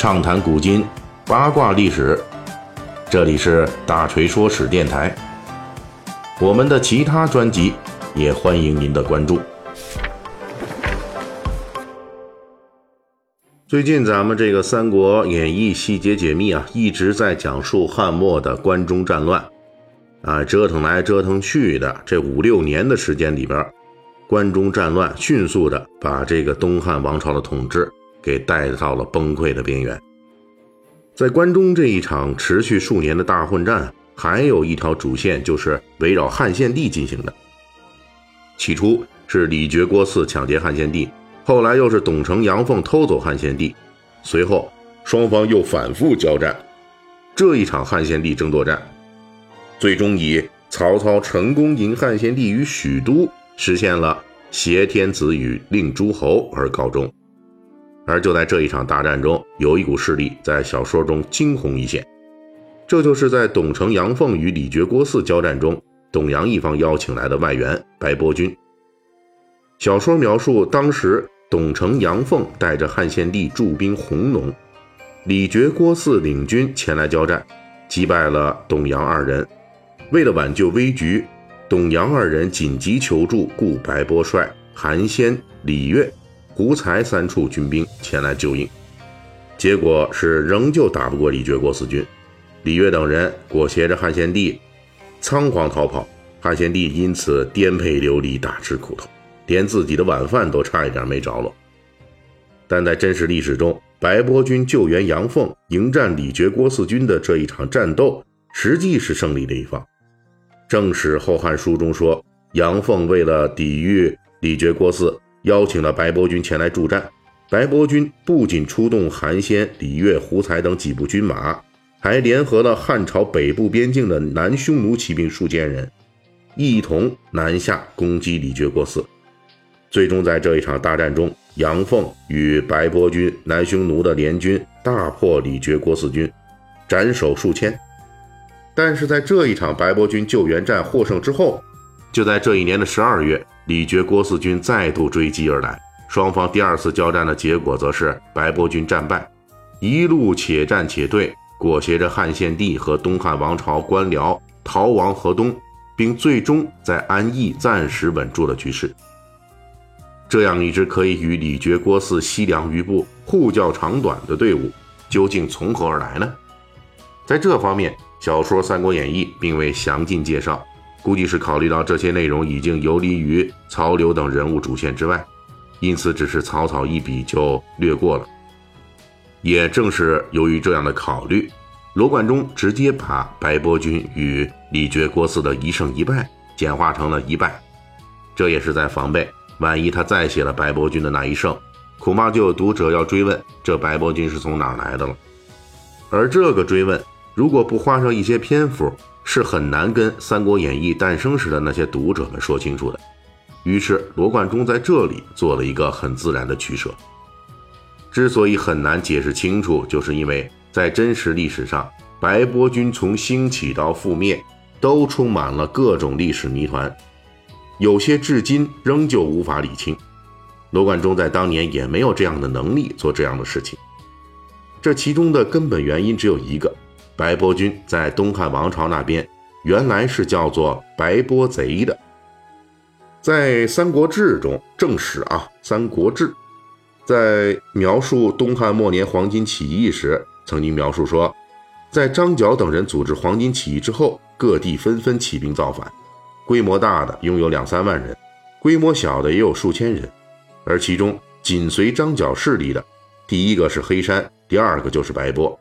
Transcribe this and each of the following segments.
畅谈古今，八卦历史。这里是大锤说史电台。我们的其他专辑也欢迎您的关注。最近咱们这个《三国演义》细节解密啊，一直在讲述汉末的关中战乱啊，折腾来折腾去的这五六年的时间里边，关中战乱迅速的把这个东汉王朝的统治。给带到了崩溃的边缘。在关中这一场持续数年的大混战，还有一条主线就是围绕汉献帝进行的。起初是李傕郭汜抢劫汉献帝，后来又是董承杨凤偷走汉献帝，随后双方又反复交战。这一场汉献帝争夺战，最终以曹操成功迎汉献帝于许都，实现了挟天子以令诸侯而告终。而就在这一场大战中，有一股势力在小说中惊鸿一现，这就是在董承、杨凤与李傕郭汜交战中，董杨一方邀请来的外援白波军。小说描述当时董承、杨凤带着汉献帝驻兵弘农，李傕郭汜领军前来交战，击败了董杨二人。为了挽救危局，董杨二人紧急求助，故白波率韩先、李越。胡才三处军兵前来救应，结果是仍旧打不过李傕郭汜军，李越等人裹挟着汉献帝仓皇逃跑，汉献帝因此颠沛流离，大吃苦头，连自己的晚饭都差一点没着落。但在真实历史中，白波军救援杨凤、迎战李傕郭汜军的这一场战斗，实际是胜利的一方。正史《后汉书》中说，杨凤为了抵御李傕郭汜。邀请了白波军前来助战。白波军不仅出动韩先、李越、胡才等几部军马，还联合了汉朝北部边境的南匈奴骑兵数千人，一同南下攻击李傕郭汜。最终在这一场大战中，杨凤与白波军、南匈奴的联军大破李傕郭汜军，斩首数千。但是在这一场白波军救援战获胜之后，就在这一年的十二月。李傕郭汜军再度追击而来，双方第二次交战的结果则是白波军战败，一路且战且退，裹挟着汉献帝和东汉王朝官僚逃亡河东，并最终在安邑暂时稳住了局势。这样一支可以与李傕郭汜西凉余部互较长短的队伍，究竟从何而来呢？在这方面，小说《三国演义》并未详尽介绍。估计是考虑到这些内容已经游离于曹刘等人物主线之外，因此只是草草一笔就略过了。也正是由于这样的考虑，罗贯中直接把白波军与李傕郭汜的一胜一败简化成了一败，这也是在防备，万一他再写了白波军的那一胜，恐怕就有读者要追问这白波军是从哪儿来的了。而这个追问，如果不花上一些篇幅，是很难跟《三国演义》诞生时的那些读者们说清楚的。于是罗贯中在这里做了一个很自然的取舍。之所以很难解释清楚，就是因为在真实历史上，白波军从兴起到覆灭，都充满了各种历史谜团，有些至今仍旧无法理清。罗贯中在当年也没有这样的能力做这样的事情。这其中的根本原因只有一个。白波军在东汉王朝那边原来是叫做白波贼的，在《三国志》中，正史啊，《三国志》在描述东汉末年黄巾起义时，曾经描述说，在张角等人组织黄巾起义之后，各地纷纷起兵造反，规模大的拥有两三万人，规模小的也有数千人，而其中紧随张角势力的，第一个是黑山，第二个就是白波。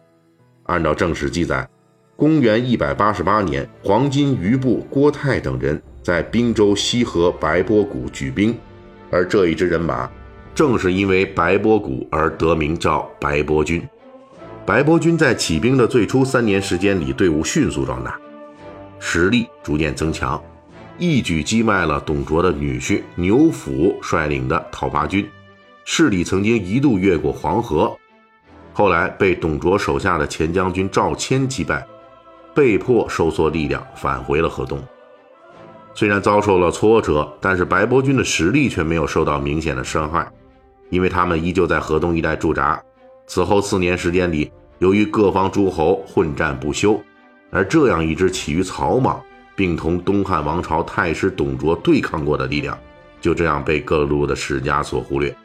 按照正史记载，公元一百八十八年，黄巾余部郭泰等人在滨州西河白波谷举兵，而这一支人马正是因为白波谷而得名叫白波军。白波军在起兵的最初三年时间里，队伍迅速壮大，实力逐渐增强，一举击败了董卓的女婿牛辅率领的讨伐军，势力曾经一度越过黄河。后来被董卓手下的前将军赵谦击败，被迫收缩力量，返回了河东。虽然遭受了挫折，但是白波军的实力却没有受到明显的伤害，因为他们依旧在河东一带驻扎，此后四年时间里，由于各方诸侯混战不休，而这样一支起于草莽，并同东汉王朝太师董卓对抗过的力量，就这样被各路的史家所忽略。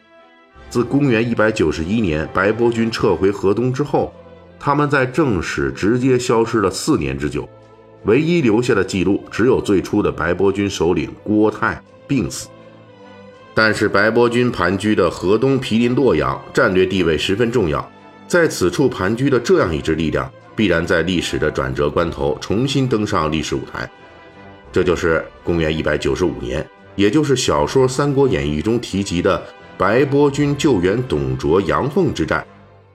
自公元一百九十一年白波军撤回河东之后，他们在正史直接消失了四年之久，唯一留下的记录只有最初的白波军首领郭泰病死。但是白波军盘踞的河东毗邻洛阳，战略地位十分重要，在此处盘踞的这样一支力量，必然在历史的转折关头重新登上历史舞台。这就是公元一百九十五年，也就是小说《三国演义》中提及的。白波军救援董卓、杨凤之战，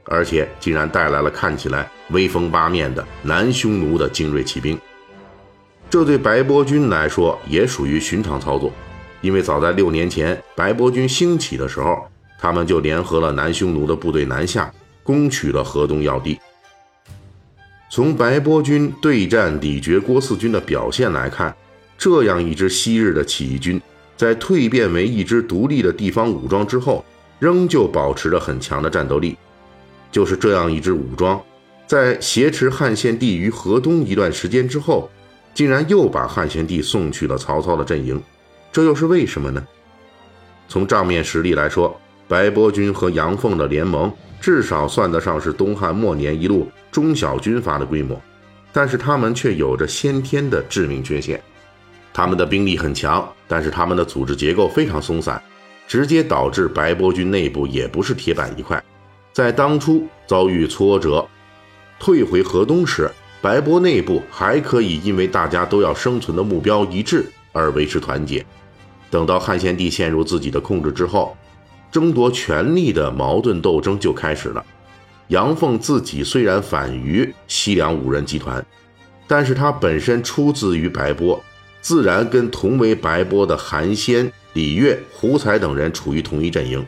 而且竟然带来了看起来威风八面的南匈奴的精锐骑兵。这对白波军来说也属于寻常操作，因为早在六年前白波军兴起的时候，他们就联合了南匈奴的部队南下，攻取了河东要地。从白波军对战李傕郭汜军的表现来看，这样一支昔日的起义军。在蜕变为一支独立的地方武装之后，仍旧保持着很强的战斗力。就是这样一支武装，在挟持汉献帝于河东一段时间之后，竟然又把汉献帝送去了曹操的阵营，这又是为什么呢？从账面实力来说，白波军和杨凤的联盟至少算得上是东汉末年一路中小军阀的规模，但是他们却有着先天的致命缺陷。他们的兵力很强，但是他们的组织结构非常松散，直接导致白波军内部也不是铁板一块。在当初遭遇挫折，退回河东时，白波内部还可以因为大家都要生存的目标一致而维持团结。等到汉献帝陷入自己的控制之后，争夺权力的矛盾斗争就开始了。杨凤自己虽然反于西凉五人集团，但是他本身出自于白波。自然跟同为白波的韩先、李岳、胡才等人处于同一阵营，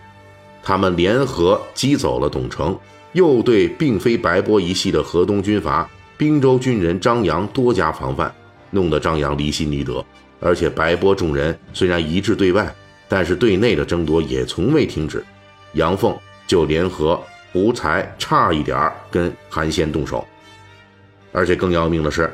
他们联合击走了董承，又对并非白波一系的河东军阀滨州军人张扬多加防范，弄得张扬离心离德。而且白波众人虽然一致对外，但是对内的争夺也从未停止。杨凤就联合胡才，差一点儿跟韩先动手。而且更要命的是。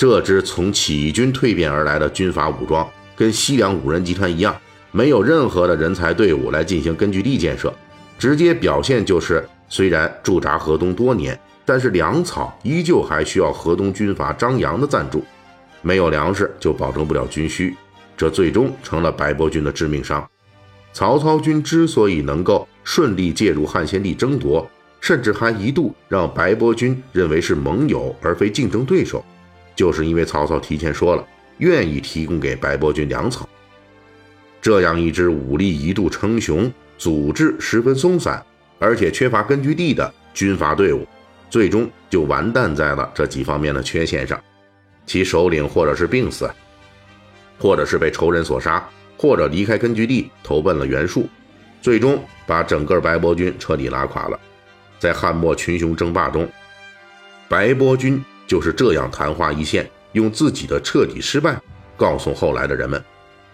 这支从起义军蜕变而来的军阀武装，跟西凉五人集团一样，没有任何的人才队伍来进行根据地建设，直接表现就是，虽然驻扎河东多年，但是粮草依旧还需要河东军阀张扬的赞助，没有粮食就保证不了军需，这最终成了白波军的致命伤。曹操军之所以能够顺利介入汉献帝争夺，甚至还一度让白波军认为是盟友而非竞争对手。就是因为曹操提前说了，愿意提供给白波军粮草，这样一支武力一度称雄、组织十分松散，而且缺乏根据地的军阀队伍，最终就完蛋在了这几方面的缺陷上：其首领或者是病死，或者是被仇人所杀，或者离开根据地投奔了袁术，最终把整个白波军彻底拉垮了。在汉末群雄争霸中，白波军。就是这样昙花一现，用自己的彻底失败告诉后来的人们，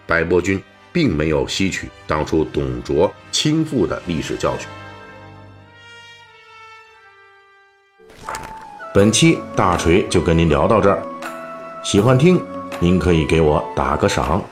白伯军并没有吸取当初董卓倾覆的历史教训。本期大锤就跟您聊到这儿，喜欢听您可以给我打个赏。